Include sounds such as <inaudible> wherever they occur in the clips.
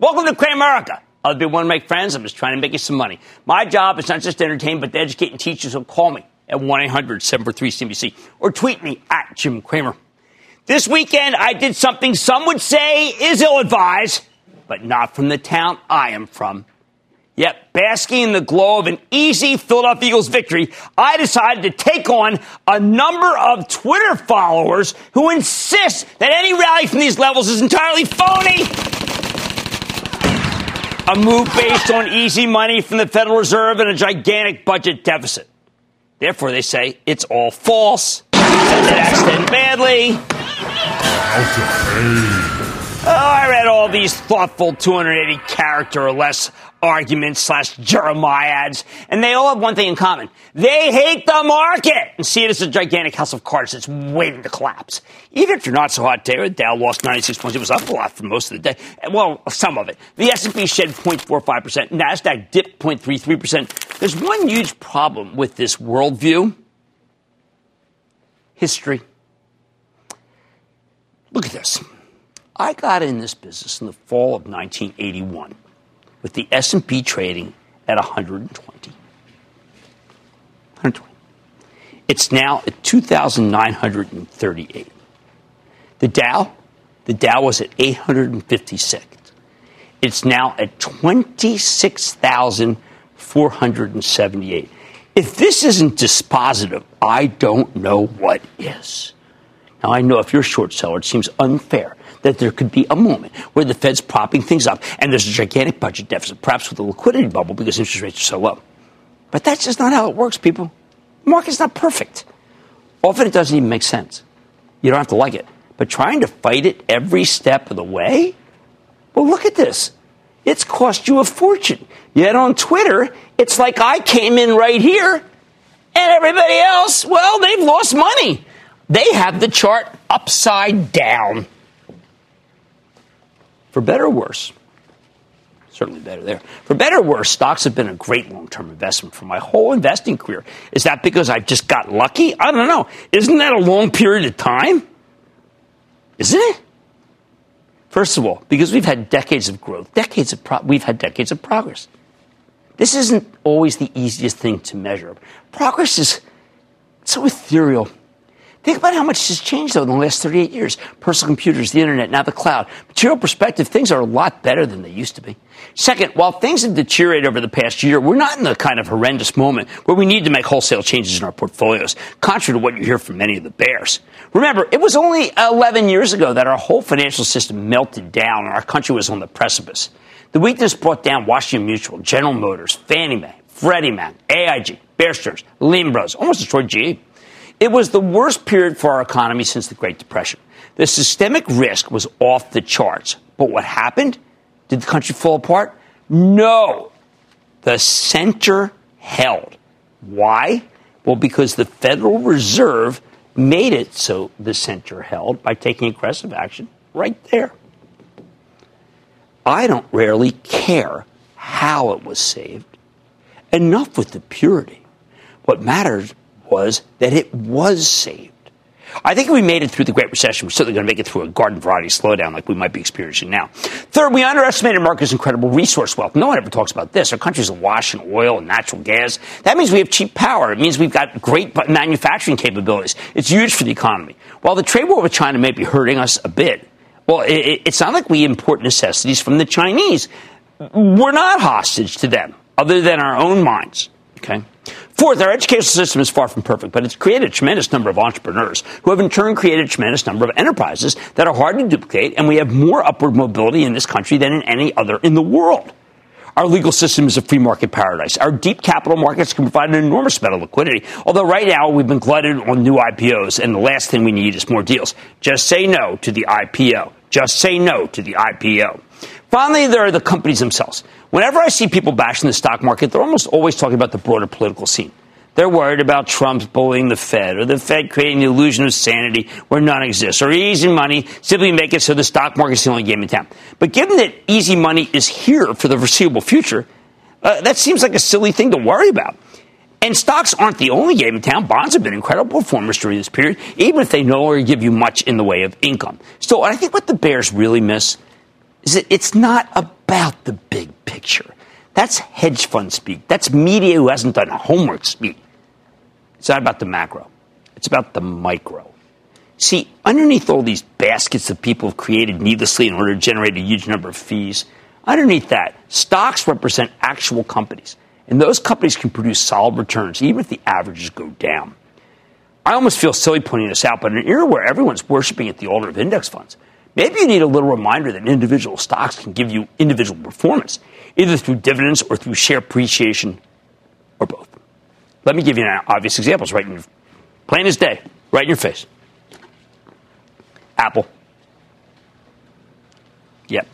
Welcome to Cramerica. I'll be one to make friends. I'm just trying to make you some money. My job is not just to entertain, but to educate and teach you. So call me at 1 800 743 CNBC or tweet me at Jim Cramer. This weekend, I did something some would say is ill advised, but not from the town I am from. Yet, basking in the glow of an easy Philadelphia Eagles victory, I decided to take on a number of Twitter followers who insist that any rally from these levels is entirely phony. A move based on easy money from the Federal Reserve and a gigantic budget deficit. Therefore, they say it's all false. And that's done badly. Oh, I read all these thoughtful 280 character or less arguments slash jeremiads, and they all have one thing in common. They hate the market and see it as a gigantic house of cards that's waiting to collapse. Even if you're not so hot today, Dow lost 96 points. It was up a lot for most of the day. Well, some of it. The S&P shed 0.45%. NASDAQ dipped 0.33%. There's one huge problem with this worldview. History. Look at this. I got in this business in the fall of 1981 with the S&P trading at 120. 120. It's now at 2,938. The Dow, the Dow was at 856. It's now at 26,478. If this isn't dispositive, I don't know what is. Now, I know if you're a short seller, it seems unfair that there could be a moment where the Fed's propping things up and there's a gigantic budget deficit, perhaps with a liquidity bubble because interest rates are so low. But that's just not how it works, people. The market's not perfect. Often it doesn't even make sense. You don't have to like it. But trying to fight it every step of the way? Well, look at this. It's cost you a fortune. Yet on Twitter, it's like I came in right here and everybody else, well, they've lost money. They have the chart upside down. For better or worse, certainly better there. For better or worse, stocks have been a great long term investment for my whole investing career. Is that because I've just got lucky? I don't know. Isn't that a long period of time? Isn't it? First of all, because we've had decades of growth, decades of pro- we've had decades of progress. This isn't always the easiest thing to measure. Progress is so ethereal. Think about how much has changed though in the last 38 years. Personal computers, the internet, now the cloud. Material perspective, things are a lot better than they used to be. Second, while things have deteriorated over the past year, we're not in the kind of horrendous moment where we need to make wholesale changes in our portfolios, contrary to what you hear from many of the bears. Remember, it was only 11 years ago that our whole financial system melted down and our country was on the precipice. The weakness brought down Washington Mutual, General Motors, Fannie Mae, Freddie Mac, AIG, Bear Stearns, Lehman Brothers, almost destroyed GE. It was the worst period for our economy since the Great Depression. The systemic risk was off the charts. But what happened? Did the country fall apart? No. The center held. Why? Well, because the Federal Reserve made it so the center held by taking aggressive action right there. I don't rarely care how it was saved. Enough with the purity. What matters was that it was saved. I think if we made it through the Great Recession, we're certainly going to make it through a garden variety slowdown like we might be experiencing now. Third, we underestimated America's incredible resource wealth. No one ever talks about this. Our country's awash in oil and natural gas. That means we have cheap power. It means we've got great manufacturing capabilities. It's huge for the economy. While the trade war with China may be hurting us a bit, well, it, it's not like we import necessities from the Chinese. We're not hostage to them, other than our own minds. Okay? Fourth, our educational system is far from perfect, but it's created a tremendous number of entrepreneurs who have in turn created a tremendous number of enterprises that are hard to duplicate, and we have more upward mobility in this country than in any other in the world. Our legal system is a free market paradise. Our deep capital markets can provide an enormous amount of liquidity, although right now we've been glutted on new IPOs, and the last thing we need is more deals. Just say no to the IPO. Just say no to the IPO. Finally, there are the companies themselves. Whenever I see people bashing the stock market, they're almost always talking about the broader political scene. They're worried about Trump bullying the Fed or the Fed creating the illusion of sanity where none exists or easy money simply make it so the stock market is the only game in town. But given that easy money is here for the foreseeable future, uh, that seems like a silly thing to worry about. And stocks aren't the only game in town. Bonds have been incredible performers during this period, even if they no longer give you much in the way of income. So I think what the Bears really miss is that it's not about the big picture. That's hedge fund speak. That's media who hasn't done homework speak. It's not about the macro. It's about the micro. See, underneath all these baskets that people have created needlessly in order to generate a huge number of fees, underneath that, stocks represent actual companies. And those companies can produce solid returns, even if the averages go down. I almost feel silly pointing this out, but in an era where everyone's worshiping at the altar of index funds, maybe you need a little reminder that individual stocks can give you individual performance, either through dividends or through share appreciation or both. Let me give you an obvious examples right in your, plain as day, right in your face. Apple. Yep.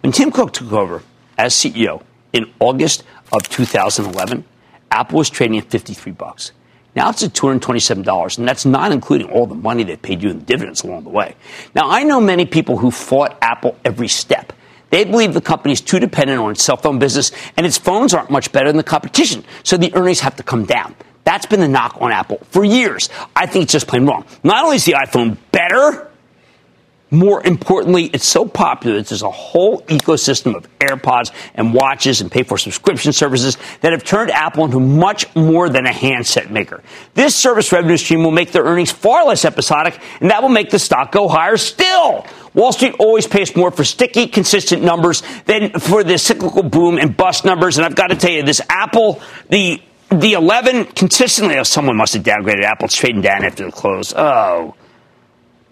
When Tim Cook took over as CEO in August of 2011, Apple was trading at 53 bucks. Now it's at $227, and that's not including all the money they paid you in dividends along the way. Now, I know many people who fought Apple every step. They believe the company is too dependent on its cell phone business, and its phones aren't much better than the competition, so the earnings have to come down. That's been the knock on Apple for years. I think it's just plain wrong. Not only is the iPhone better, more importantly, it's so popular that there's a whole ecosystem of AirPods and watches and pay for subscription services that have turned Apple into much more than a handset maker. This service revenue stream will make their earnings far less episodic, and that will make the stock go higher still. Wall Street always pays more for sticky, consistent numbers than for the cyclical boom and bust numbers. And I've got to tell you, this Apple, the the 11 consistently, oh, someone must have downgraded Apple. Trading down after the close. Oh,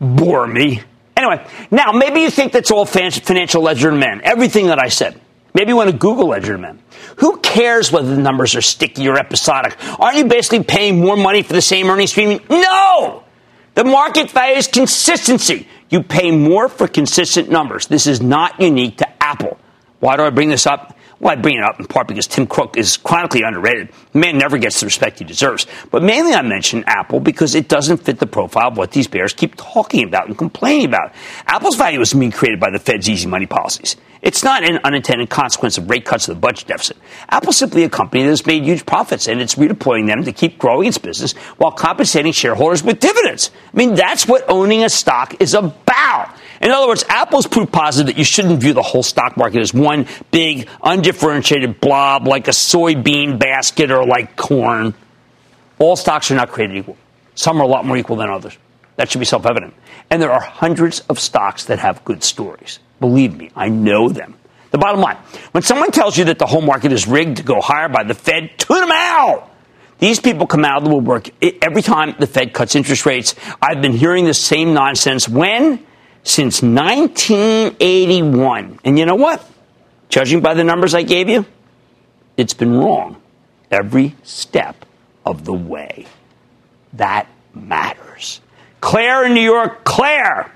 bore me. Anyway, now maybe you think that's all financial legerdemain. Everything that I said. Maybe you want to Google legerdemain. Who cares whether the numbers are sticky or episodic? Aren't you basically paying more money for the same earnings stream? No! The market value is consistency. You pay more for consistent numbers. This is not unique to Apple. Why do I bring this up? Well, I bring it up in part because Tim Cook is chronically underrated. The man never gets the respect he deserves. But mainly I mention Apple because it doesn't fit the profile of what these bears keep talking about and complaining about. Apple's value is being created by the Fed's easy money policies. It's not an unintended consequence of rate cuts to the budget deficit. Apple's simply a company that has made huge profits and it's redeploying them to keep growing its business while compensating shareholders with dividends. I mean, that's what owning a stock is about. In other words, Apple's proof positive that you shouldn't view the whole stock market as one big, undifferentiated blob like a soybean basket or like corn. All stocks are not created equal. Some are a lot more equal than others. That should be self evident. And there are hundreds of stocks that have good stories. Believe me, I know them. The bottom line when someone tells you that the whole market is rigged to go higher by the Fed, tune them out. These people come out of the woodwork every time the Fed cuts interest rates. I've been hearing the same nonsense when? Since 1981. And you know what? Judging by the numbers I gave you, it's been wrong every step of the way. That matters. Claire in New York, Claire.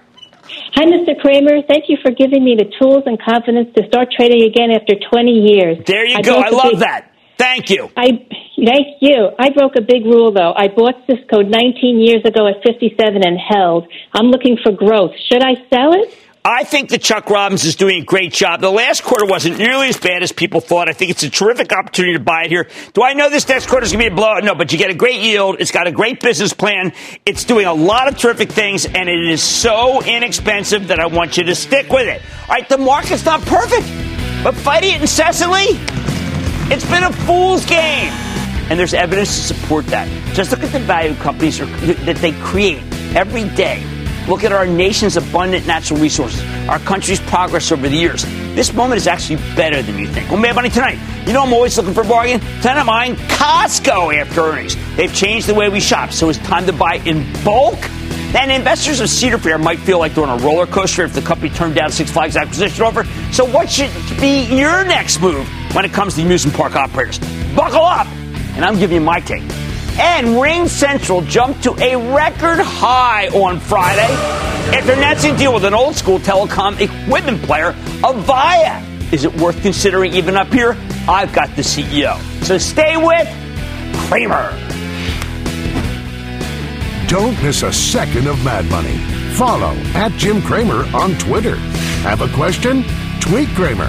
Hi, Mr. Cramer. Thank you for giving me the tools and confidence to start trading again after 20 years. There you I go. I love that. Thank you. I thank you. I broke a big rule though. I bought Cisco 19 years ago at 57 and held. I'm looking for growth. Should I sell it? I think that Chuck Robbins is doing a great job. The last quarter wasn't nearly as bad as people thought. I think it's a terrific opportunity to buy it here. Do I know this next quarter is going to be a blowout? No, but you get a great yield. It's got a great business plan. It's doing a lot of terrific things, and it is so inexpensive that I want you to stick with it. All right, the market's not perfect, but fighting it incessantly, it's been a fool's game. And there's evidence to support that. Just look at the value companies are, that they create every day Look at our nation's abundant natural resources. our country's progress over the years. This moment is actually better than you think. Well, Mad Money tonight. You know I'm always looking for a bargain. Tonight I'm buying Costco after earnings. They've changed the way we shop, so it's time to buy in bulk. And investors of Cedar Fair might feel like they're on a roller coaster if the company turned down Six Flags acquisition offer. So what should be your next move when it comes to amusement park operators? Buckle up, and I'm giving you my take. And RingCentral jumped to a record high on Friday after announcing deal with an old school telecom equipment player, Avaya. Is it worth considering even up here? I've got the CEO. So stay with Cramer. Don't miss a second of Mad Money. Follow at Jim Cramer on Twitter. Have a question? Tweet Cramer.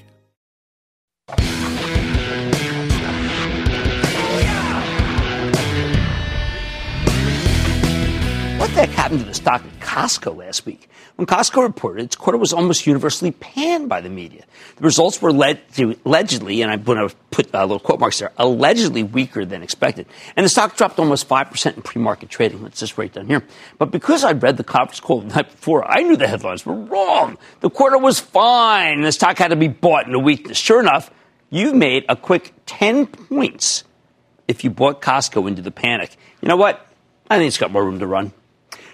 What the heck happened to the stock of Costco last week? When Costco reported, its quarter was almost universally panned by the media. The results were led to, allegedly, and I'm going to put a little quote marks there, allegedly weaker than expected. And the stock dropped almost 5% in pre-market trading. Let's just write down here. But because I'd read the conference call the night before, I knew the headlines were wrong. The quarter was fine, and the stock had to be bought in a weakness. Sure enough, you made a quick 10 points if you bought Costco into the panic. You know what? I think it's got more room to run.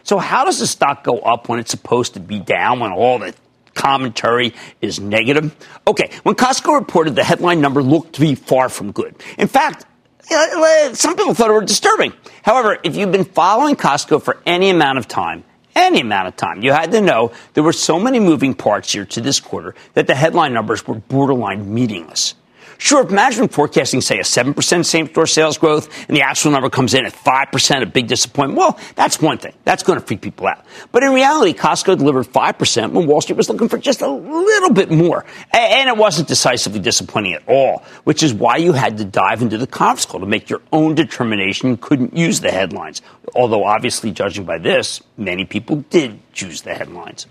So how does the stock go up when it's supposed to be down when all the commentary is negative? Okay, when Costco reported the headline number looked to be far from good. In fact, some people thought it were disturbing. However, if you've been following Costco for any amount of time, any amount of time, you had to know there were so many moving parts here to this quarter that the headline numbers were borderline meaningless. Sure, if management forecasting, say, a 7% same store sales growth and the actual number comes in at 5%, a big disappointment, well, that's one thing. That's going to freak people out. But in reality, Costco delivered 5% when Wall Street was looking for just a little bit more. And it wasn't decisively disappointing at all, which is why you had to dive into the conference call to make your own determination you couldn't use the headlines. Although, obviously, judging by this, many people did choose the headlines.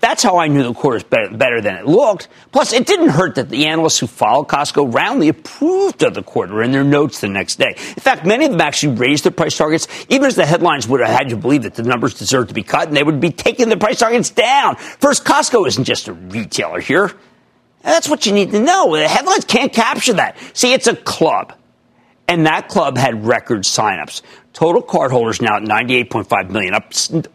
That's how I knew the quarter was better, better, than it looked. Plus, it didn't hurt that the analysts who followed Costco roundly approved of the quarter in their notes the next day. In fact, many of them actually raised their price targets, even as the headlines would have had you believe that the numbers deserved to be cut, and they would be taking the price targets down. First, Costco isn't just a retailer here. That's what you need to know. The headlines can't capture that. See, it's a club. And that club had record signups. Total cardholders now at 98.5 million, up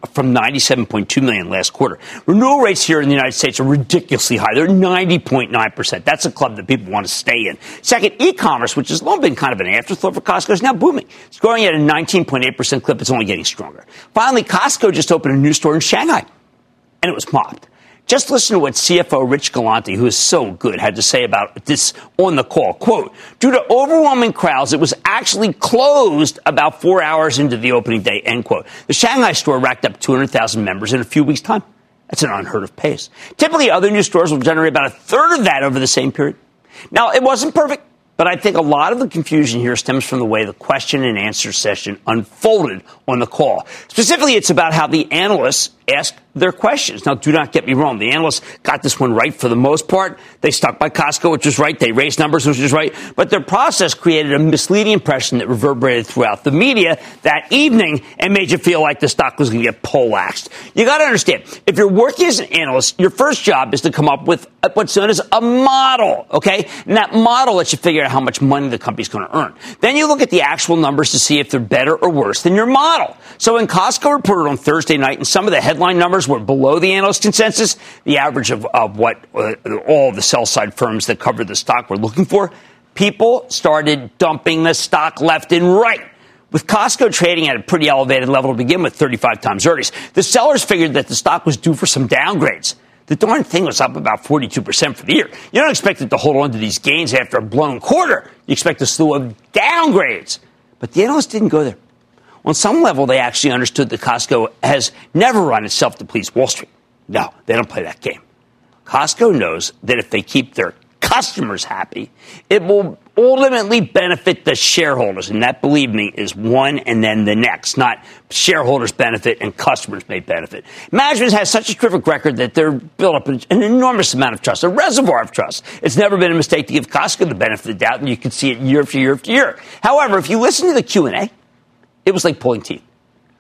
from 97.2 million last quarter. Renewal rates here in the United States are ridiculously high. They're 90.9%. That's a club that people want to stay in. Second, e-commerce, which has long been kind of an afterthought for Costco, is now booming. It's growing at a 19.8% clip. It's only getting stronger. Finally, Costco just opened a new store in Shanghai, and it was mobbed. Just listen to what CFO Rich Galanti, who is so good, had to say about this on the call. Quote, due to overwhelming crowds, it was actually closed about four hours into the opening day, end quote. The Shanghai store racked up 200,000 members in a few weeks' time. That's an unheard of pace. Typically, other new stores will generate about a third of that over the same period. Now, it wasn't perfect. But I think a lot of the confusion here stems from the way the question and answer session unfolded on the call. Specifically, it's about how the analysts asked their questions. Now, do not get me wrong. The analysts got this one right for the most part. They stuck by Costco, which was right. They raised numbers, which was right. But their process created a misleading impression that reverberated throughout the media that evening and made you feel like the stock was going to get poleaxed. You got to understand, if you're working as an analyst, your first job is to come up with what's known as a model, okay? And that model lets you figure out how much money the company's going to earn. Then you look at the actual numbers to see if they're better or worse than your model. So when Costco reported on Thursday night and some of the headline numbers were below the analyst consensus, the average of, of what uh, all the sell side firms that covered the stock were looking for, people started dumping the stock left and right with Costco trading at a pretty elevated level to begin with, 35 times earnings. The sellers figured that the stock was due for some downgrades. The darn thing was up about 42% for the year. You don't expect it to hold on to these gains after a blown quarter. You expect a slew of downgrades. But the analysts didn't go there. On some level, they actually understood that Costco has never run itself to please Wall Street. No, they don't play that game. Costco knows that if they keep their customers happy, it will ultimately benefit the shareholders. And that, believe me, is one and then the next, not shareholders benefit and customers may benefit. Management has such a terrific record that they're built up an enormous amount of trust, a reservoir of trust. It's never been a mistake to give Costco the benefit of the doubt, and you can see it year after year after year. However, if you listen to the Q&A, it was like pulling teeth.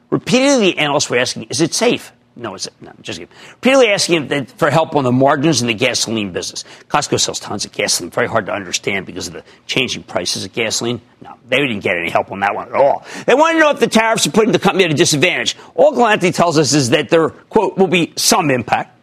Repeatedly, the analysts were asking, is it safe? No, it's no, just kidding. Repeatedly asking for help on the margins in the gasoline business. Costco sells tons of gasoline. Very hard to understand because of the changing prices of gasoline. No, they didn't get any help on that one at all. They want to know if the tariffs are putting the company at a disadvantage. All Galanti tells us is that there, quote, will be some impact.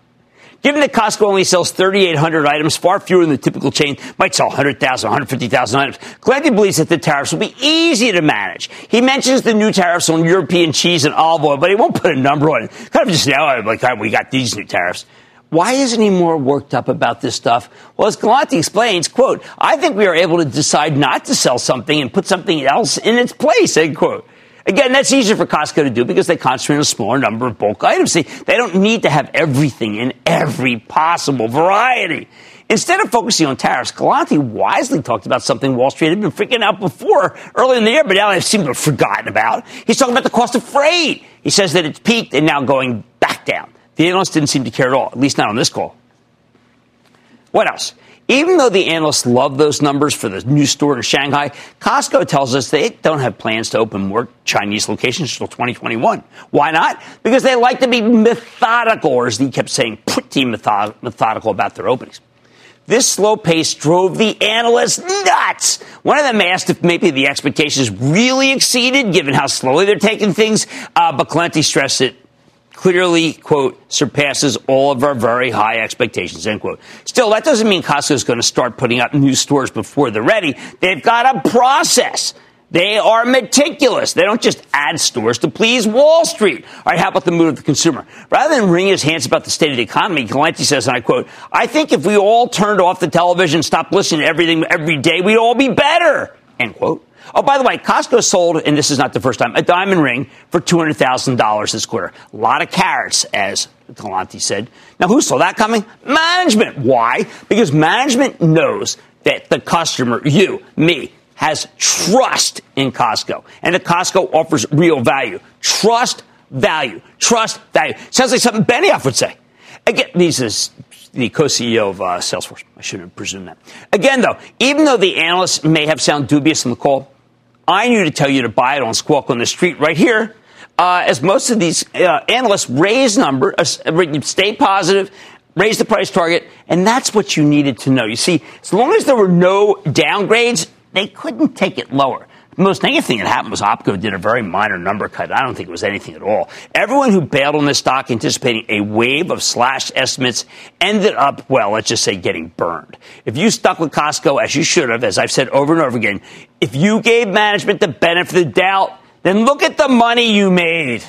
Given that Costco only sells 3,800 items, far fewer than the typical chain might sell 100,000, 150,000 items, Galanti believes that the tariffs will be easy to manage. He mentions the new tariffs on European cheese and olive oil, but he won't put a number on it. Kind of just now, like, we got these new tariffs. Why isn't he more worked up about this stuff? Well, as Galanti explains, quote, I think we are able to decide not to sell something and put something else in its place, end quote. Again, that's easier for Costco to do because they concentrate on a smaller number of bulk items. See, they don't need to have everything in every possible variety. Instead of focusing on tariffs, Galanti wisely talked about something Wall Street had been freaking out before early in the year, but now they seem to have forgotten about. He's talking about the cost of freight. He says that it's peaked and now going back down. The analysts didn't seem to care at all, at least not on this call. What else? Even though the analysts love those numbers for the new store in Shanghai, Costco tells us they don't have plans to open more Chinese locations until 2021. Why not? Because they like to be methodical, or as he kept saying, pretty methodical about their openings. This slow pace drove the analysts nuts. One of them asked if maybe the expectations really exceeded, given how slowly they're taking things. Uh, but Galanti stressed it clearly, quote, surpasses all of our very high expectations, end quote. Still, that doesn't mean Costco is going to start putting up new stores before they're ready. They've got a process. They are meticulous. They don't just add stores to please Wall Street. All right, how about the mood of the consumer? Rather than wringing his hands about the state of the economy, Galanti says, and I quote, I think if we all turned off the television, stopped listening to everything every day, we'd all be better, end quote. Oh, by the way, Costco sold, and this is not the first time, a diamond ring for $200,000 this quarter. A lot of carats, as Galanti said. Now, who saw that coming? Management. Why? Because management knows that the customer, you, me, has trust in Costco. And that Costco offers real value. Trust, value. Trust, value. Sounds like something Benioff would say. Again, these is the co-CEO of uh, Salesforce. I shouldn't have presumed that. Again, though, even though the analysts may have sound dubious in the call, I knew to tell you to buy it on Squawk on the Street right here, uh, as most of these uh, analysts raise number, uh, stay positive, raise the price target, and that's what you needed to know. You see, as long as there were no downgrades, they couldn't take it lower. The most negative thing that happened was OPCO did a very minor number cut. I don't think it was anything at all. Everyone who bailed on this stock anticipating a wave of slash estimates ended up, well, let's just say getting burned. If you stuck with Costco, as you should have, as I've said over and over again, if you gave management the benefit of the doubt, then look at the money you made.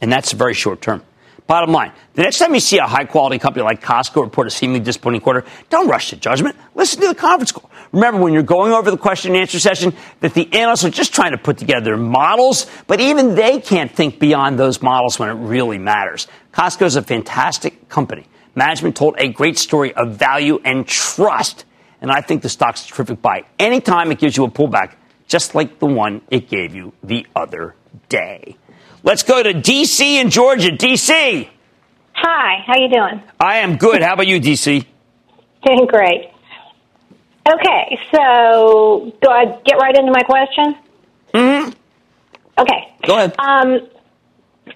And that's very short term. Bottom line, the next time you see a high quality company like Costco report a seemingly disappointing quarter, don't rush to judgment. Listen to the conference call. Remember, when you're going over the question and answer session, that the analysts are just trying to put together models, but even they can't think beyond those models when it really matters. Costco is a fantastic company. Management told a great story of value and trust, and I think the stock's a terrific buy. Anytime it gives you a pullback, just like the one it gave you the other day. Let's go to D.C. in Georgia. D.C. Hi, how you doing? I am good. How about you, D.C.? <laughs> Doing great. Okay, so do I get right into my question? Mm-hmm. Okay. Go ahead. Um,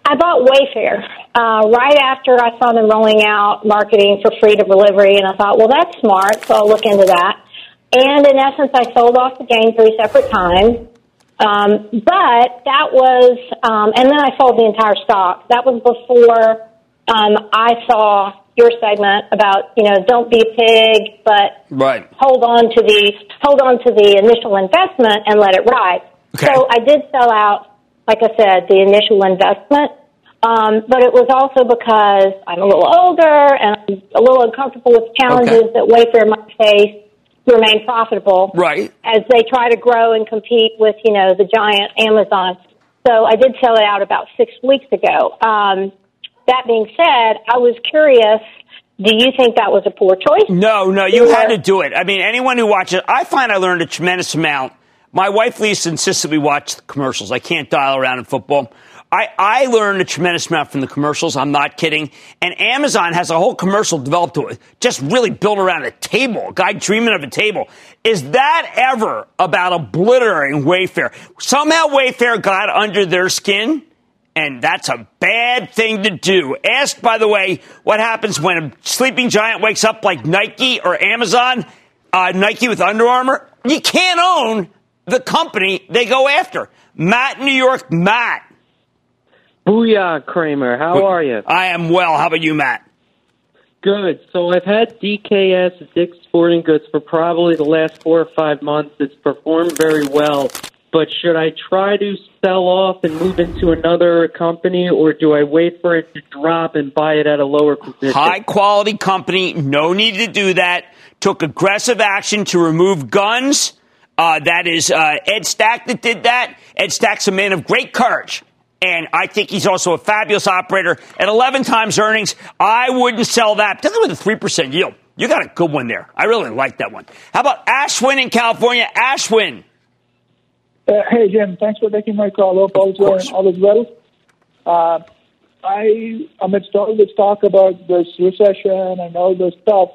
I bought Wayfair uh, right after I saw them rolling out marketing for free to delivery, and I thought, well, that's smart, so I'll look into that. And in essence, I sold off the gain three separate times. Um, but that was, um, and then I sold the entire stock. That was before um, I saw your segment about you know don't be a pig, but right. hold on to the hold on to the initial investment and let it ride. Okay. So I did sell out, like I said, the initial investment. Um, but it was also because I'm a little older and I'm a little uncomfortable with challenges Okay. that Wayfair might face remain profitable Right. as they try to grow and compete with, you know, the giant Amazon. So I did sell it out about six weeks ago. Um, that being said, I was curious, do you think that was a poor choice? No, no, you Or- had to do it. I mean, anyone who watches, I find I learned a tremendous amount. My wife Lisa insists that we watch the commercials. I can't dial around in football. I, I learned a tremendous amount from the commercials. I'm not kidding. And Amazon has a whole commercial developed to it, just really built around a table, a guy dreaming of a table. Is that ever about obliterating Wayfair? Somehow Wayfair got under their skin and that's a bad thing to do. Ask, by the way, what happens when a sleeping giant wakes up like Nike or Amazon, uh, Nike with Under Armour. You can't own the company they go after. Matt in New York, Matt. Booyah, Cramer. How are you? I am well. How about you, Matt? Good. So I've had DKS, Dick's Sporting Goods, for probably the last four or five months. It's performed very well. But should I try to sell off and move into another company, or do I wait for it to drop and buy it at a lower position? High quality company, no need to do that. Took aggressive action to remove guns. Uh, that is uh, Ed Stack that did that. Ed Stack's a man of great courage. And I think he's also a fabulous operator. At 11 times earnings, I wouldn't sell that, particularly with a 3% yield. You got a good one there. I really like that one. How about Ashwin in California? Ashwin. Uh, hey, Jim. Thanks for taking my call. Hope all is well. All is well. Uh, I, amidst all this talk about this recession and all this stuff,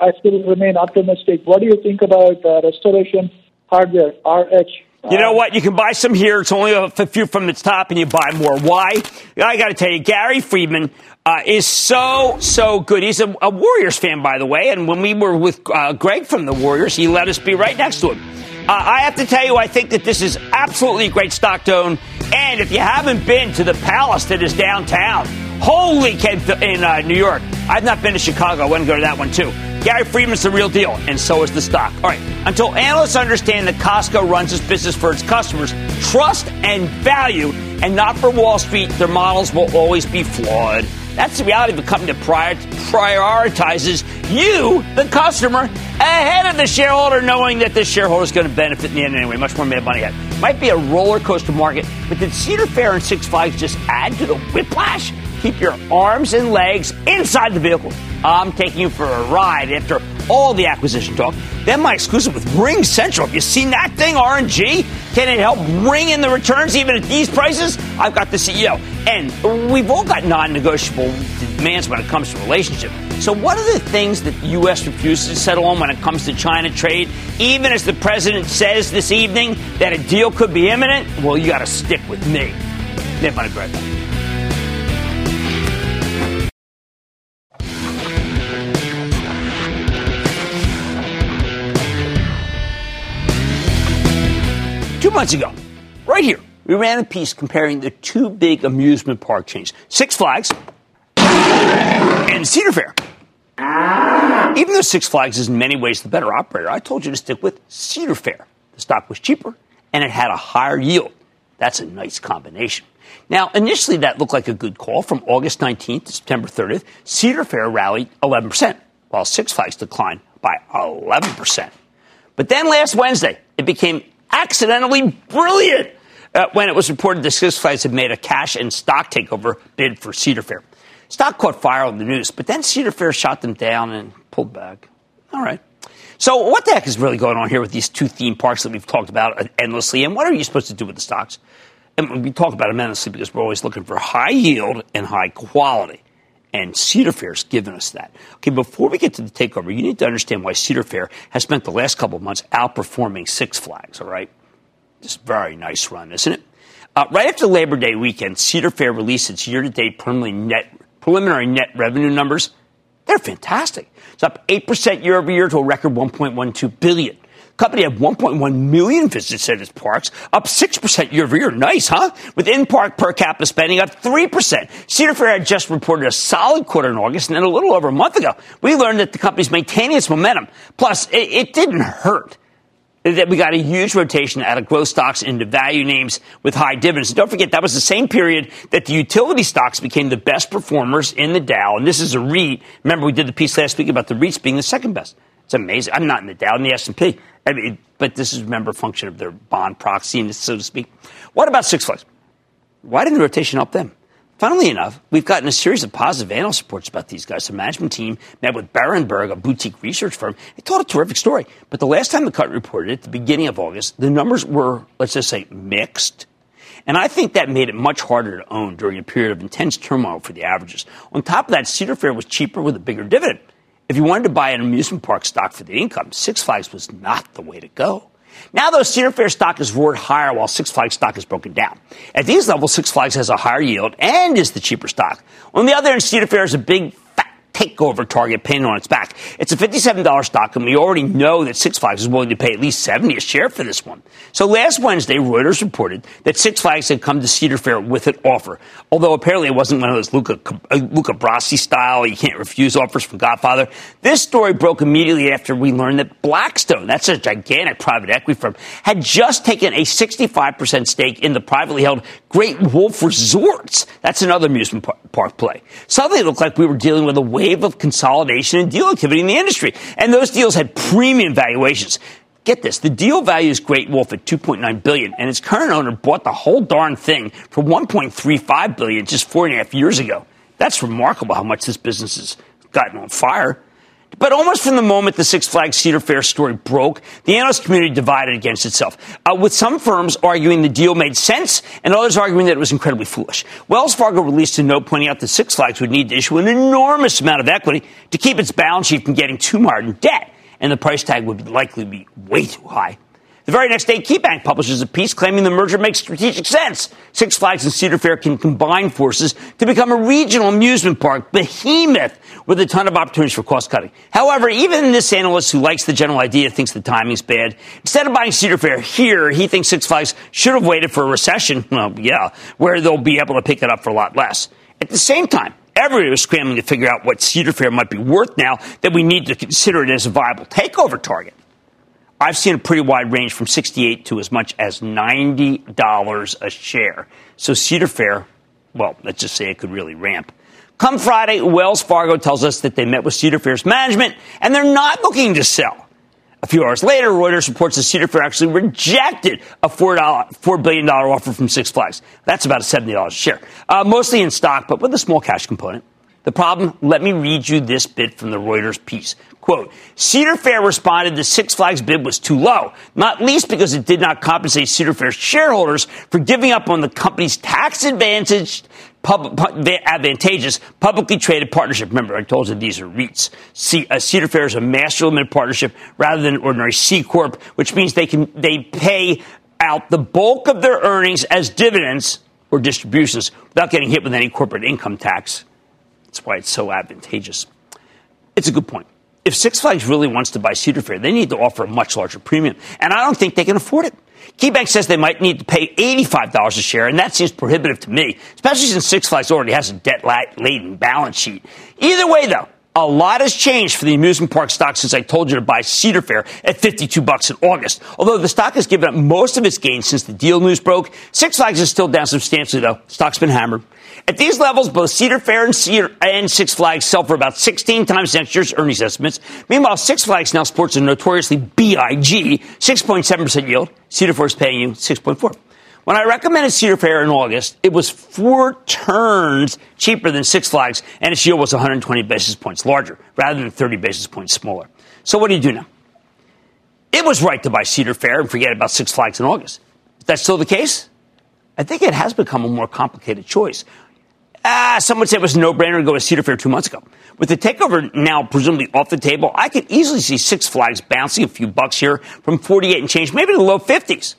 I still remain optimistic. What do you think about uh, Restoration Hardware, RH? You know what? You can buy some here. It's only a few from the top, and you buy more. Why? I got to tell you, Gary Friedman uh, is so so good. He's a, a Warriors fan, by the way. And when we were with uh, Greg from the Warriors, he let us be right next to him. Uh, I have to tell you, I think that this is absolutely a great stock to own. And if you haven't been to the Palace that is downtown, holy in uh, New York. I've not been to Chicago. I want to go to that one too. Gary Friedman's the real deal, and so is the stock. All right. Until analysts understand that Costco runs its business for its customers, trust and value, and not for Wall Street, their models will always be flawed. That's the reality of a company that prior- prioritizes you, the customer, ahead of the shareholder, knowing that the shareholder is going to benefit in the end anyway. Much more Mad Money ahead. Might be a roller coaster market, but did Cedar Fair and Six Flags just add to the whiplash? Keep your arms and legs inside the vehicle. I'm taking you for a ride after all the acquisition talk. Then my exclusive with RingCentral. Have you seen that thing, RNG? Can it help bring in the returns even at these prices? I've got the CEO. And we've all got non-negotiable demands when it comes to relationship. So what are the things that the U.S. refuses to settle on when it comes to China trade? Even as the president says this evening that a deal could be imminent, well, you got to stick with me. Nick on a months ago, right here, we ran a piece comparing the two big amusement park chains, Six Flags and Cedar Fair. Even though Six Flags is in many ways the better operator, I told you to stick with Cedar Fair. The stock was cheaper and it had a higher yield. That's a nice combination. Now, initially that looked like a good call. From August 19th to September 30th, Cedar Fair rallied 11%, while Six Flags declined by 11%. But then last Wednesday, it became accidentally brilliant uh, when it was reported that Six Flags had made a cash and stock takeover bid for Cedar Fair. Stock caught fire on the news, but then Cedar Fair shot them down and pulled back. All right. So, what the heck is really going on here with these two theme parks that we've talked about endlessly? And what are you supposed to do with the stocks? And we talk about them endlessly because we're always looking for high yield and high quality. And Cedar Fair's given us that. Okay, before we get to the takeover, you need to understand why Cedar Fair has spent the last couple of months outperforming Six Flags, all right? Just very nice run, isn't it? Uh, right after Labor Day weekend, Cedar Fair released its year-to-date preliminary net, preliminary net revenue numbers. They're fantastic. It's up 8% year over year to a record 1.12 billion. Company had 1.1 million visits at its parks, up 6% year over year. Nice, huh? With in-park per capita spending up 3%. Cedar Fair had just reported a solid quarter in August, and then a little over a month ago, we learned that the company's maintaining its momentum. Plus, it, it didn't hurt that we got a huge rotation out of growth stocks into value names with high dividends. And don't forget, that was the same period that the utility stocks became the best performers in the Dow. And this is a REIT. Remember, we did the piece last week about the REITs being the second best. It's amazing. I'm not in the Dow, in the S&P. I mean, but this is, remember, function of their bond proxy, and so to speak. What about Six Flags? Why didn't the rotation help them? Funnily enough, we've gotten a series of positive analyst reports about these guys. The management team met with Berenberg, a boutique research firm. They told a terrific story. But the last time the cut reported at the beginning of August, the numbers were, let's just say, mixed. And I think that made it much harder to own during a period of intense turmoil for the averages. On top of that, Cedar Fair was cheaper with a bigger dividend. If you wanted to buy an amusement park stock for the income, Six Flags was not the way to go. Now, though, Cedar Fair stock is roared higher while Six Flags stock is broken down. At these levels, Six Flags has a higher yield and is the cheaper stock. On the other hand, Cedar Fair is a big takeover target painted on its back. It's a $57 stock, and we already know that Six Flags is willing to pay at least 70 a share for this one. So last Wednesday, Reuters reported that Six Flags had come to Cedar Fair with an offer, although apparently it wasn't one of those Luca, uh, Luca Brasi style, you can't refuse offers from Godfather. This story broke immediately after we learned that Blackstone, that's a gigantic private equity firm, had just taken a 65% stake in the privately held Great Wolf Resorts. That's another amusement park play. Suddenly it looked like we were dealing with a wave wave of consolidation and deal activity in the industry. And those deals had premium valuations. Get this, the deal values Great Wolf at 2.9 billion, and its current owner bought the whole darn thing for 1.35 billion just four and a half years ago. That's remarkable how much this business has gotten on fire. But almost from the moment the Six Flags Cedar Fair story broke, the analyst community divided against itself, uh, with some firms arguing the deal made sense and others arguing that it was incredibly foolish. Wells Fargo released a note pointing out that Six Flags would need to issue an enormous amount of equity to keep its balance sheet from getting too mired in debt, and the price tag would likely be way too high. The very next day, KeyBank publishes a piece claiming the merger makes strategic sense. Six Flags and Cedar Fair can combine forces to become a regional amusement park behemoth with a ton of opportunities for cost cutting. However, even this analyst who likes the general idea thinks the timing's bad. Instead of buying Cedar Fair here, he thinks Six Flags should have waited for a recession. Well, yeah, where they'll be able to pick it up for a lot less. At the same time, everybody was scrambling to figure out what Cedar Fair might be worth now that we need to consider it as a viable takeover target. I've seen a pretty wide range from 68 to as much as $90 a share. So Cedar Fair, well, let's just say it could really ramp. Come Friday, Wells Fargo tells us that they met with Cedar Fair's management and they're not looking to sell. A few hours later, Reuters reports that Cedar Fair actually rejected a $4, $4 billion offer from Six Flags. That's about a $70 a share, uh, mostly in stock, but with a small cash component. The problem, let me read you this bit from the Reuters piece. Quote, Cedar Fair responded the Six Flags bid was too low, not least because it did not compensate Cedar Fair's shareholders for giving up on the company's tax advantaged pub, advantageous publicly traded partnership. Remember, I told you these are REITs. C, uh, Cedar Fair is a master limited partnership rather than an ordinary C corp, which means they can they pay out the bulk of their earnings as dividends or distributions without getting hit with any corporate income tax. That's why it's so advantageous. It's a good point if Six Flags really wants to buy Cedar Fair, they need to offer a much larger premium. And I don't think they can afford it. KeyBank says they might need to pay $85 a share, and that seems prohibitive to me, especially since Six Flags already has a debt laden balance sheet. Either way, though, a lot has changed for the amusement park stock since I told you to buy Cedar Fair at 52 bucks in August. Although the stock has given up most of its gains since the deal news broke, Six Flags is still down substantially though. Stock's been hammered. At these levels, both Cedar Fair and, Cedar and Six Flags sell for about 16 times next year's earnings estimates. Meanwhile, Six Flags now sports a notoriously BIG 6.7% yield. Cedar Fair is paying you 6.4. When I recommended Cedar Fair in August, it was four turns cheaper than Six Flags, and its yield was 120 basis points larger, rather than 30 basis points smaller. So what do you do now? It was right to buy Cedar Fair and forget about Six Flags in August. Is that still the case? I think it has become a more complicated choice. Ah, some would say it was a no-brainer to go to Cedar Fair two months ago. With the takeover now presumably off the table, I could easily see Six Flags bouncing a few bucks here from 48 and change, maybe to the low 50s.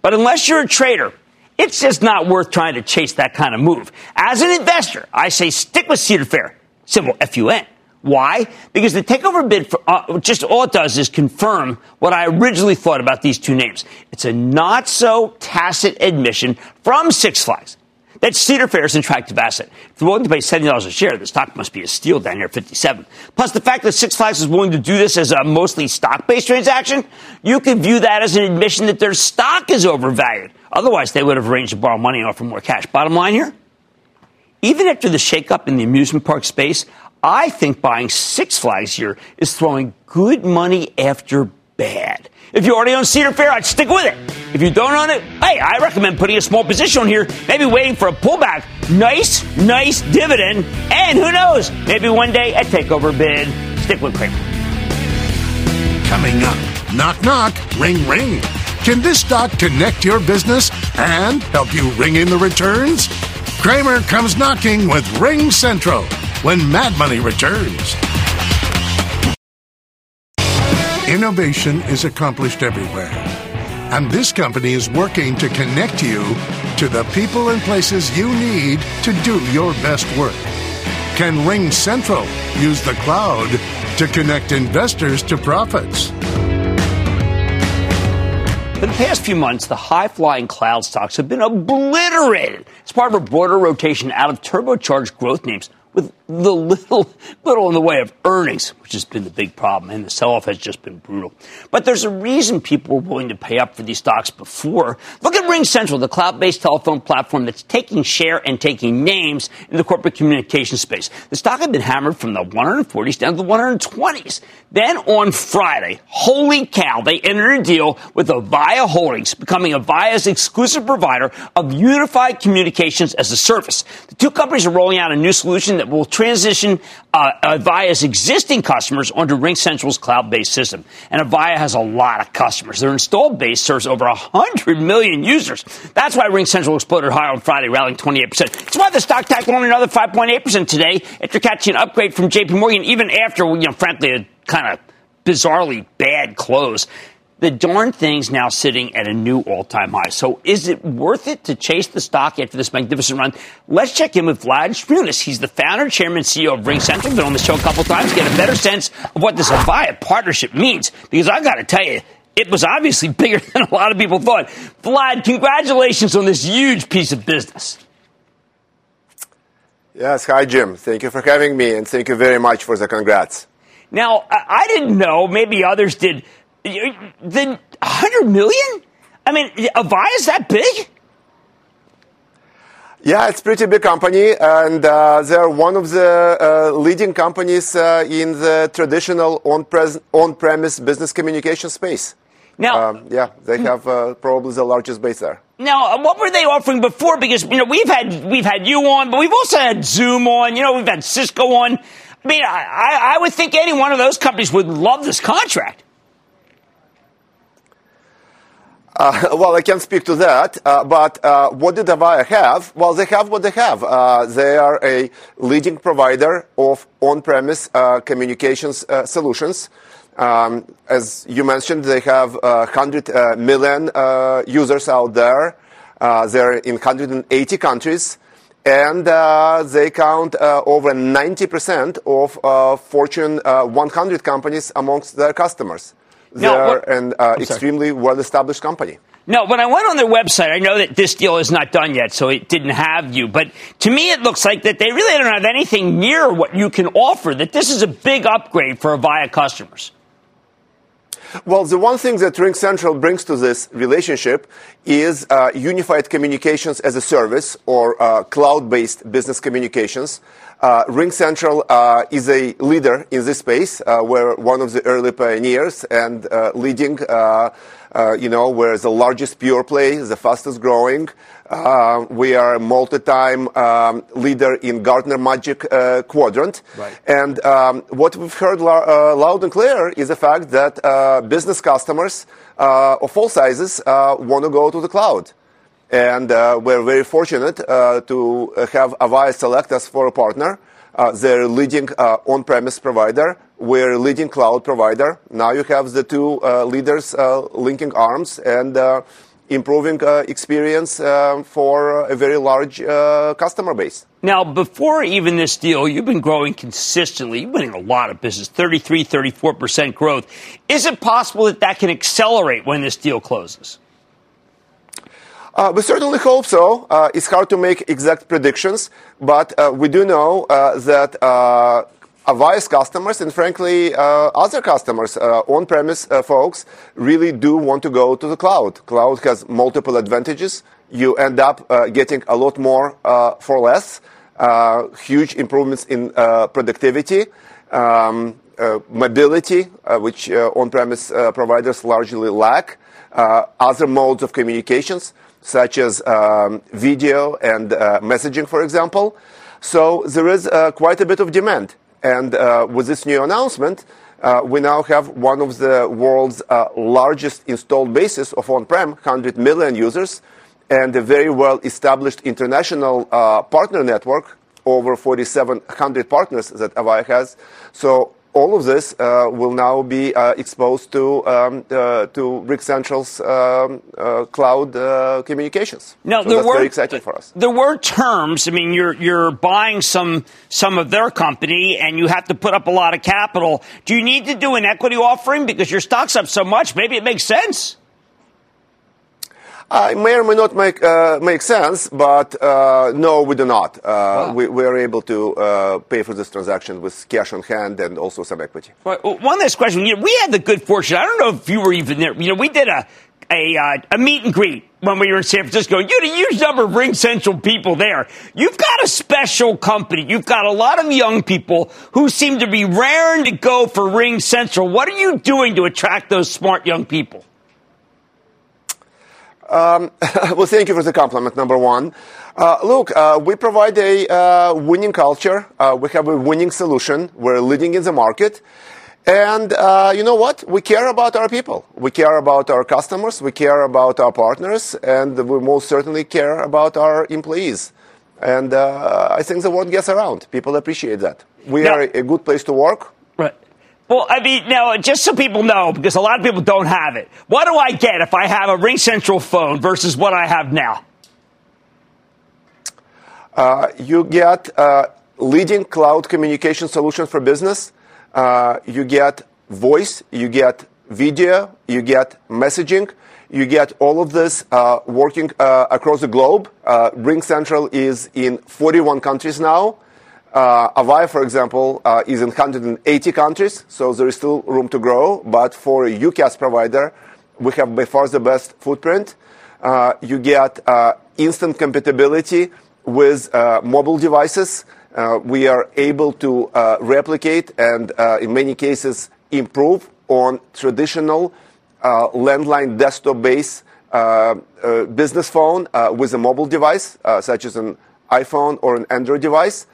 But unless you're a trader, it's just not worth trying to chase that kind of move. As an investor, I say stick with Cedar Fair, symbol FUN. Why? Because the takeover bid for, uh, just all it does is confirm what I originally thought about these two names. It's a not so tacit admission from Six Flags that Cedar Fair is an attractive asset. If they're willing to pay $70 a share, the stock must be a steal down here at 57. Plus, the fact that Six Flags is willing to do this as a mostly stock-based transaction, you could view that as an admission that their stock is overvalued. Otherwise, they would have arranged to borrow money and offer more cash. Bottom line here, even after the shakeup in the amusement park space, I think buying Six Flags here is throwing good money after bad. If you already own Cedar Fair, I'd stick with it. If you don't own it, hey, I recommend putting a small position on here, maybe waiting for a pullback. Nice, nice dividend, and who knows, maybe one day a takeover bid. Stick with Cramer. Coming up, knock knock, ring ring. Can this stock connect your business and help you ring in the returns? Cramer comes knocking with RingCentral when Mad Money returns. Innovation is accomplished everywhere. And this company is working to connect you to the people and places you need to do your best work. Can RingCentral use the cloud to connect investors to profits? For the past few months, the high flying cloud stocks have been obliterated as part of a broader rotation out of turbocharged growth names with the little, little in the way of earnings, which has been the big problem, and the sell-off has just been brutal. But there's a reason people were willing to pay up for these stocks before. Look at RingCentral, the cloud-based telephone platform that's taking share and taking names in the corporate communication space. The stock had been hammered from the 140s down to the 120s. Then on Friday, holy cow, they entered a deal with Avaya Holdings, becoming Avaya's exclusive provider of unified communications as a service. The two companies are rolling out a new solution that will transition uh, Avaya's existing customers onto RingCentral's cloud-based system. And Avaya has a lot of customers. Their installed base serves over 100 million users. That's why RingCentral exploded higher on Friday, rallying 28%. It's why the stock tacked on another 5.8% today after catching an upgrade from JP Morgan, even after, you know, frankly, a kind of bizarrely bad close the darn thing's now sitting at a new all-time high. So is it worth it to chase the stock after this magnificent run? Let's check in with Vlad Shmunis. He's the founder, chairman, CEO of RingCentral. Been on the show a couple times. Get a better sense of what this Avaya partnership means. Because I've got to tell you, it was obviously <laughs> bigger than a lot of people thought. Vlad, congratulations on this huge piece of business. Yes, hi Jim. Thank you for having me, and thank you very much for the congrats. Now, I didn't know, maybe others did then 100 million? I mean, Avaya is that big? Yeah, it's a pretty big company, and uh, they're one of the uh, leading companies uh, in the traditional on-premise business communication space. Now, um, yeah, they have uh, probably the largest base there. Now, what were they offering before? Because you know we've had we've had you on, but we've also had Zoom on. You know, we've had Cisco on. I mean, I, I would think any one of those companies would love this contract. Uh, <laughs> well, I can't speak to that, uh, but uh, what did Avaya have? Well, they have what they have. Uh, they are a leading provider of on-premise uh, communications uh, solutions. Um, as you mentioned, they have 100 million users out there. they're in 180 countries, and they count over 90% of Fortune 100 companies amongst their customers. They're an uh, extremely well established company. No, when I went on their website, I know that this deal is not done yet, so it didn't have you. But to me, it looks like that they really don't have anything near what you can offer, that this is a big upgrade for Avaya customers. Well, the one thing that RingCentral brings to this relationship is uh, unified communications as a service or uh, cloud-based business communications. Uh, RingCentral uh, is a leader in this space. Uh, we're one of the early pioneers and uh, leading. you know, we're the largest pure play, the fastest growing. Uh, we are a multi-time um, leader in Gartner Magic uh, Quadrant. Right. And um, what we've heard uh, loud and clear is the fact that uh, business customers uh, of all sizes uh, want to go to the cloud. And uh, we're very fortunate uh, to have Avaya select us for a partner. Uh, they're leading on-premise provider. We're a leading cloud provider. Now you have the two leaders linking arms and improving uh, experience uh, for a very large uh, customer base. Now, before even this deal, you've been growing consistently. You're winning a lot of business, 33, 34% growth. Is it possible that that can accelerate when this deal closes? Uh, we certainly hope so. Uh, it's hard to make exact predictions, but uh, we do know uh, that uh, Avaya's customers and frankly uh, other customers, on-premise folks, really do want to go to the cloud. Cloud has multiple advantages. You end up getting a lot more for less, huge improvements in productivity. Um, mobility, which on-premise providers largely lack, other modes of communications, such as um, video and uh, messaging, for example. So there is uh, quite a bit of demand. And uh, with this new announcement, uh, we now have one of the world's uh, largest installed bases of on-prem, 100 million users, and a very well-established international partner network, over 4,700 partners that Avaya has. All of this uh, will now be uh, exposed to um, uh, to RingCentral's um, uh, cloud uh, communications. Now, so there that's were, very exciting for us. There were terms. I mean, you're you're buying some some of their company, and you have to put up a lot of capital. Do you need to do an equity offering because your stock's up so much? Maybe it makes sense. Uh, it may or may not make uh, make sense, but uh, no, we do not. Uh, wow. we, are able to uh, pay for this transaction with cash on hand and also some equity. Well, one last question. You know, we had the good fortune. I don't know if you were even there. You know, we did a a, uh, a meet and greet when we were in San Francisco. You had a huge number of RingCentral people there. You've got a special company. You've got a lot of young people who seem to be raring to go for RingCentral. What are you doing to attract those smart young people? Um, <laughs> well, thank you for the compliment, number one. Uh, look, uh, we provide a uh, winning culture. Uh, we have a winning solution. We're leading in the market. And uh, you know what? We care about our people. We care about our customers. We care about our partners. And we most certainly care about our employees. And uh, I think the word gets around. People appreciate that. We now, are a good place to work. Well, I mean, now, just so people know, because a lot of people don't have it, what do I get if I have a RingCentral phone versus what I have now? Uh, you get uh, leading cloud communication solution for business. Uh, you get voice, you get video, you get messaging, you get all of this uh, working uh, across the globe. Uh, RingCentral is in 41 countries now. Uh, Avaya, for example, uh, is in 180 countries, so there is still room to grow. But for a UCaaS provider, we have by far the best footprint. Uh, you get uh, instant compatibility with uh, mobile devices. Uh, we are able to replicate and, in many cases, improve on traditional landline desktop-based business phone with a mobile device, such as an iPhone or an Android device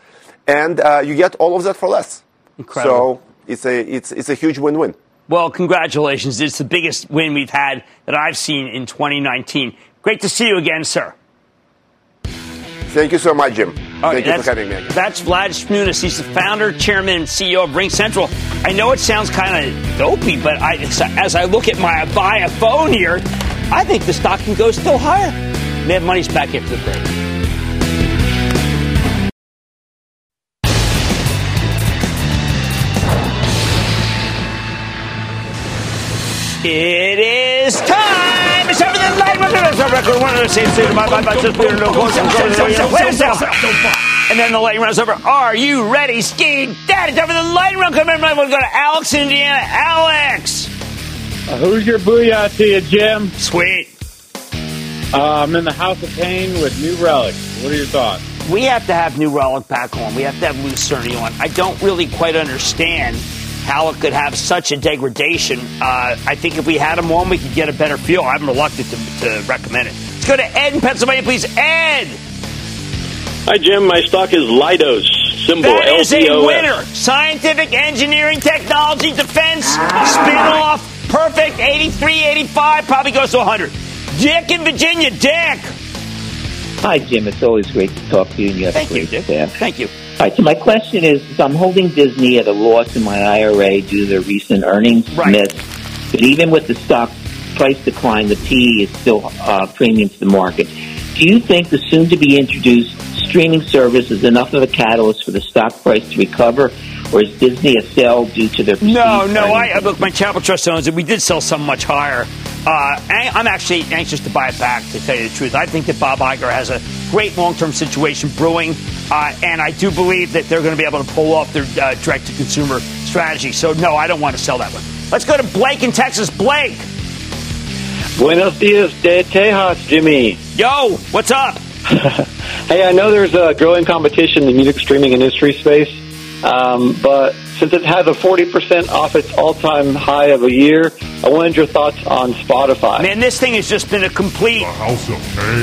and uh, you get all of that for less. Incredible. So it's a it's it's a huge win-win. Well, congratulations! It's the biggest win we've had that I've seen in 2019. Great to see you again, sir. Thank you so much, Jim. All Thank right, you for having me. Again. That's Vlad Shmunis. He's the founder, chairman, and CEO of RingCentral. I know it sounds kind of dopey, but I, as I look at my Avaya phone here, I think the stock can go still higher. Mad Money's back after the break. It is time! It's time for the light record. One of the same state. My my just we no And then the lightning round's over. Are you ready, Ski Daddy? Time for the lightning round. Come We'll go to Alex, Indiana. Alex. Uh, who's your booyah to you, Jim? Sweet. Uh, I'm in the House of Pain with New Relic. What are your thoughts? We have to have New Relic back on. We have to have Lew Cirne on. I don't really quite understand how it could have such a degradation. Uh, I think if we had him on, we could get a better feel. I'm reluctant to, to recommend it. Let's go to Ed in Pennsylvania, please. Ed! Hi, Jim. My stock is Leidos, symbol That is LDOS. a winner. Scientific, engineering, technology, defense, spin-off, perfect, 83, 85, probably goes to 100. Dick in Virginia. Dick! Hi, Jim. It's always great to talk to you, and you have Thank a great you, Dick. staff. Thank you. Right, so my question is, so I'm holding Disney at a loss in my IRA due to the recent earnings Right. miss, but even with the stock price decline, the PE is still uh, premium to the market. Do you think the soon-to-be introduced streaming service is enough of a catalyst for the stock price to recover, or is Disney a sell due to their no, no? I look, my Chapel Trust owns it. We did sell some much higher. Uh, I'm actually anxious to buy it back. To tell you the truth, I think that Bob Iger has a great long-term situation brewing, uh, and I do believe that they're going to be able to pull off their uh, direct-to-consumer strategy. So, no, I don't want to sell that one. Let's go to Blake in Texas. Blake. Buenos dias, de Tejas, Jimmy. Yo, what's up? <laughs> hey, I know there's a growing competition in the music streaming industry space, um, but since it has a 40% off its all-time high of a year, I wanted your thoughts on Spotify. Man, this thing has just been a complete...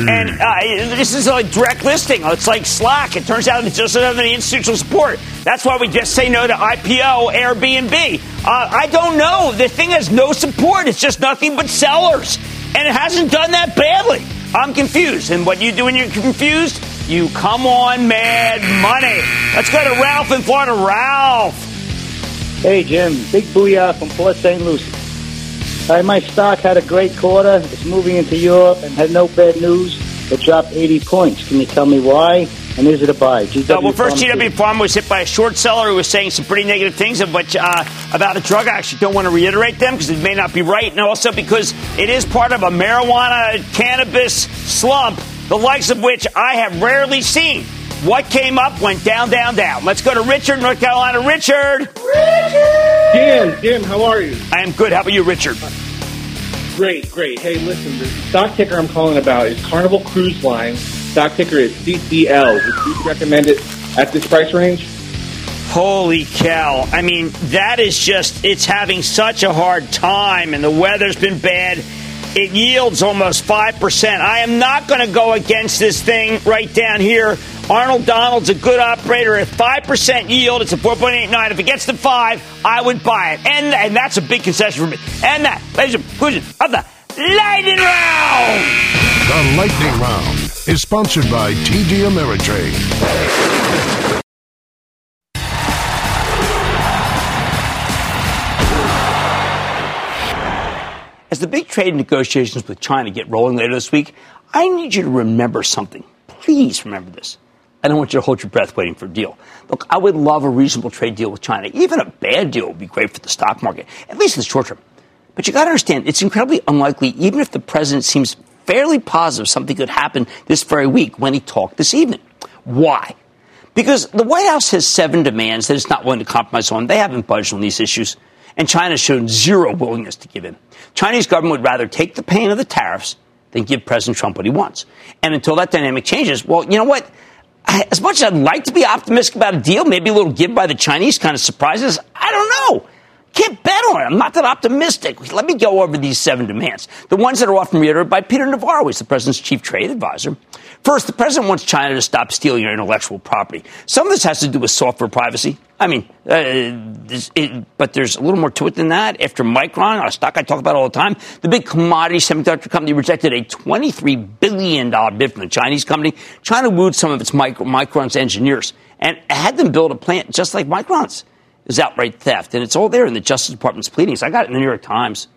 And uh, this is a direct listing. It's like Slack. It turns out it doesn't have any institutional support. That's why we just say no to IPO, Airbnb. Uh, I don't know. The thing has no support. It's just nothing but sellers. And it hasn't done that badly. I'm confused. And what you do when you're confused? You come on mad money. Let's go to Ralph in Florida. Ralph. Hey, Jim. Big booyah from Port St. Lucie. Right, my stock had a great quarter. It's moving into Europe and had no bad news. It dropped 80 points. Can you tell me why? And is it a buy? GW uh, well, first, GW Pharma was hit by a short seller who was saying some pretty negative things which, uh, about a drug. I actually don't want to reiterate them because it may not be right, and also because it is part of a marijuana cannabis slump, the likes of which I have rarely seen. What came up went down, down, down. Let's go to Richard, North Carolina. Richard. Richard. Jim, Jim, how are you? I am good. How about you, Richard? Great, great. Hey, listen, the stock ticker I'm calling about is Carnival Cruise Line. Stock ticker is CCL. Would you recommend it at this price range? Holy cow. I mean, that is just, it's having such a hard time, and the weather's been bad. It yields almost 5%. I am not going to go against this thing right down here. Arnold Donald's a good operator at 5% yield. It's a 4.89. If it gets to 5, I would buy it. And, and that's a big concession for me. And that, ladies and gentlemen, of the Lightning Round. The Lightning Round is sponsored by TD Ameritrade. As the big trade negotiations with China get rolling later this week, I need you to remember something. Please remember this. I don't want you to hold your breath waiting for a deal. Look, I would love a reasonable trade deal with China. Even a bad deal would be great for the stock market, at least in the short term. But you got to understand, it's incredibly unlikely, even if the president seems fairly positive something could happen this very week when he talked this evening. Why? Because the White House has seven demands that it's not willing to compromise on. They haven't budged on these issues and China has shown zero willingness to give in. Chinese government would rather take the pain of the tariffs than give President Trump what he wants. And until that dynamic changes, well, you know what? As much as I'd like to be optimistic about a deal, maybe a little give by the Chinese kind of surprises, I don't know. Can't bet on it. I'm not that optimistic. Let me go over these seven demands. The ones that are often reiterated by Peter Navarro, who's the president's chief trade advisor. First, the president wants China to stop stealing your intellectual property. Some of this has to do with software privacy. I mean, uh, it, but there's a little more to it than that. After Micron, a stock I talk about all the time, the big commodity semiconductor company rejected a $23 billion bid from the Chinese company. China wooed some of its micro, Micron's engineers and had them build a plant just like Micron's is outright theft. And it's all there in the Justice Department's pleadings. I got it in the New York Times.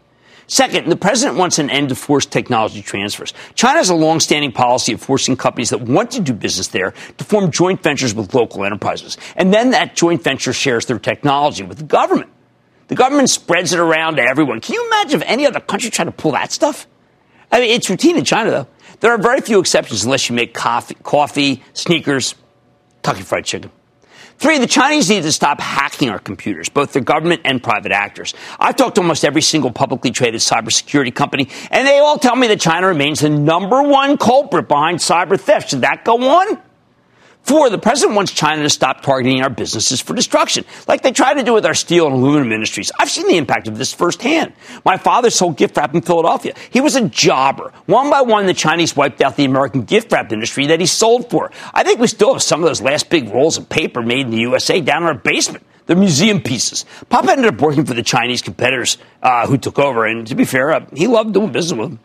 Second, the president wants an end to forced technology transfers. China has a long-standing policy of forcing companies that want to do business there to form joint ventures with local enterprises. And then that joint venture shares their technology with the government. The government spreads it around to everyone. Can you imagine if any other country tried to pull that stuff? I mean, it's routine in China, though. There are very few exceptions unless you make coffee, coffee sneakers, Kentucky Fried Chicken. Three, the Chinese need to stop hacking our computers, both the government and private actors. I've talked to almost every single publicly traded cybersecurity company, and they all tell me that China remains the number one culprit behind cyber theft. Should that go on? Four, the president wants China to stop targeting our businesses for destruction, like they try to do with our steel and aluminum industries. I've seen the impact of this firsthand. My father sold gift wrap in Philadelphia. He was a jobber. One by one, the Chinese wiped out the American gift wrap industry that he sold for. I think we still have some of those last big rolls of paper made in the USA down in our basement. They're museum pieces. Papa ended up working for the Chinese competitors uh, who took over, and to be fair, uh, he loved doing business with them.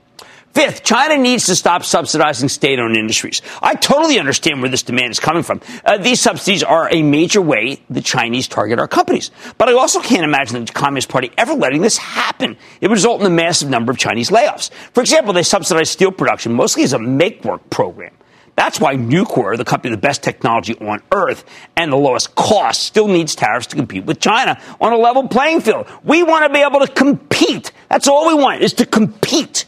Fifth, China needs to stop subsidizing state owned industries. I totally understand where this demand is coming from. Uh, these subsidies are a major way the Chinese target our companies. But I also can't imagine the Communist Party ever letting this happen. It would result in a massive number of Chinese layoffs. For example, they subsidize steel production mostly as a make work program. That's why Nucor, the company with the best technology on earth and the lowest cost, still needs tariffs to compete with China on a level playing field. We want to be able to compete. That's all we want is to compete.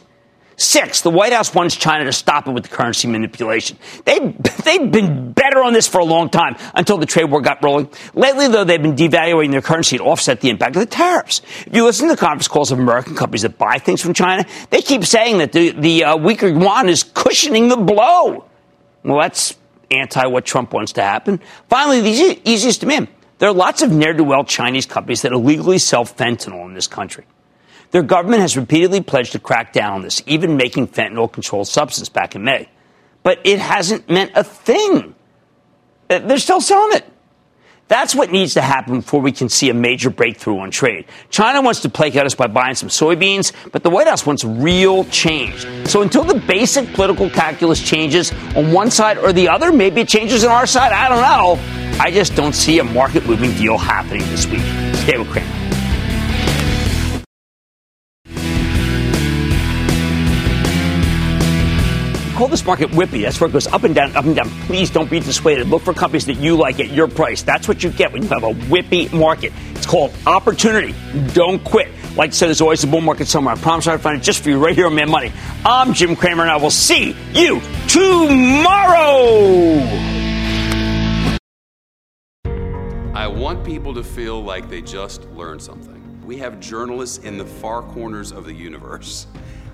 Six, the White House wants China to stop it with the currency manipulation. They, <laughs> they've been better on this for a long time until the trade war got rolling. Lately, though, they've been devaluing their currency to offset the impact of the tariffs. If you listen to the conference calls of American companies that buy things from China, they keep saying that the, the uh, weaker yuan is cushioning the blow. Well, that's anti what Trump wants to happen. Finally, the easiest demand. There are lots of ne'er do well Chinese companies that illegally sell fentanyl in this country. Their government has repeatedly pledged to crack down on this, even making fentanyl controlled substance back in May. But it hasn't meant a thing. Uh, they're still selling it. That's what needs to happen before we can see a major breakthrough on trade. China wants to placate us by buying some soybeans, but the White House wants real change. So until the basic political calculus changes on one side or the other, maybe it changes on our side, I don't know. I just don't see a market moving deal happening this week. Stay with Cramer. Call this market whippy. That's where it goes up and down, up and down. Please don't be dissuaded. Look for companies that you like at your price. That's what you get when you have a whippy market. It's called opportunity. Don't quit. Like I said, there's always a bull market somewhere. I promise I'll find it just for you right here on Mad Money. I'm Jim Cramer, and I will see you tomorrow. I want people to feel like they just learned something. We have journalists in the far corners of the universe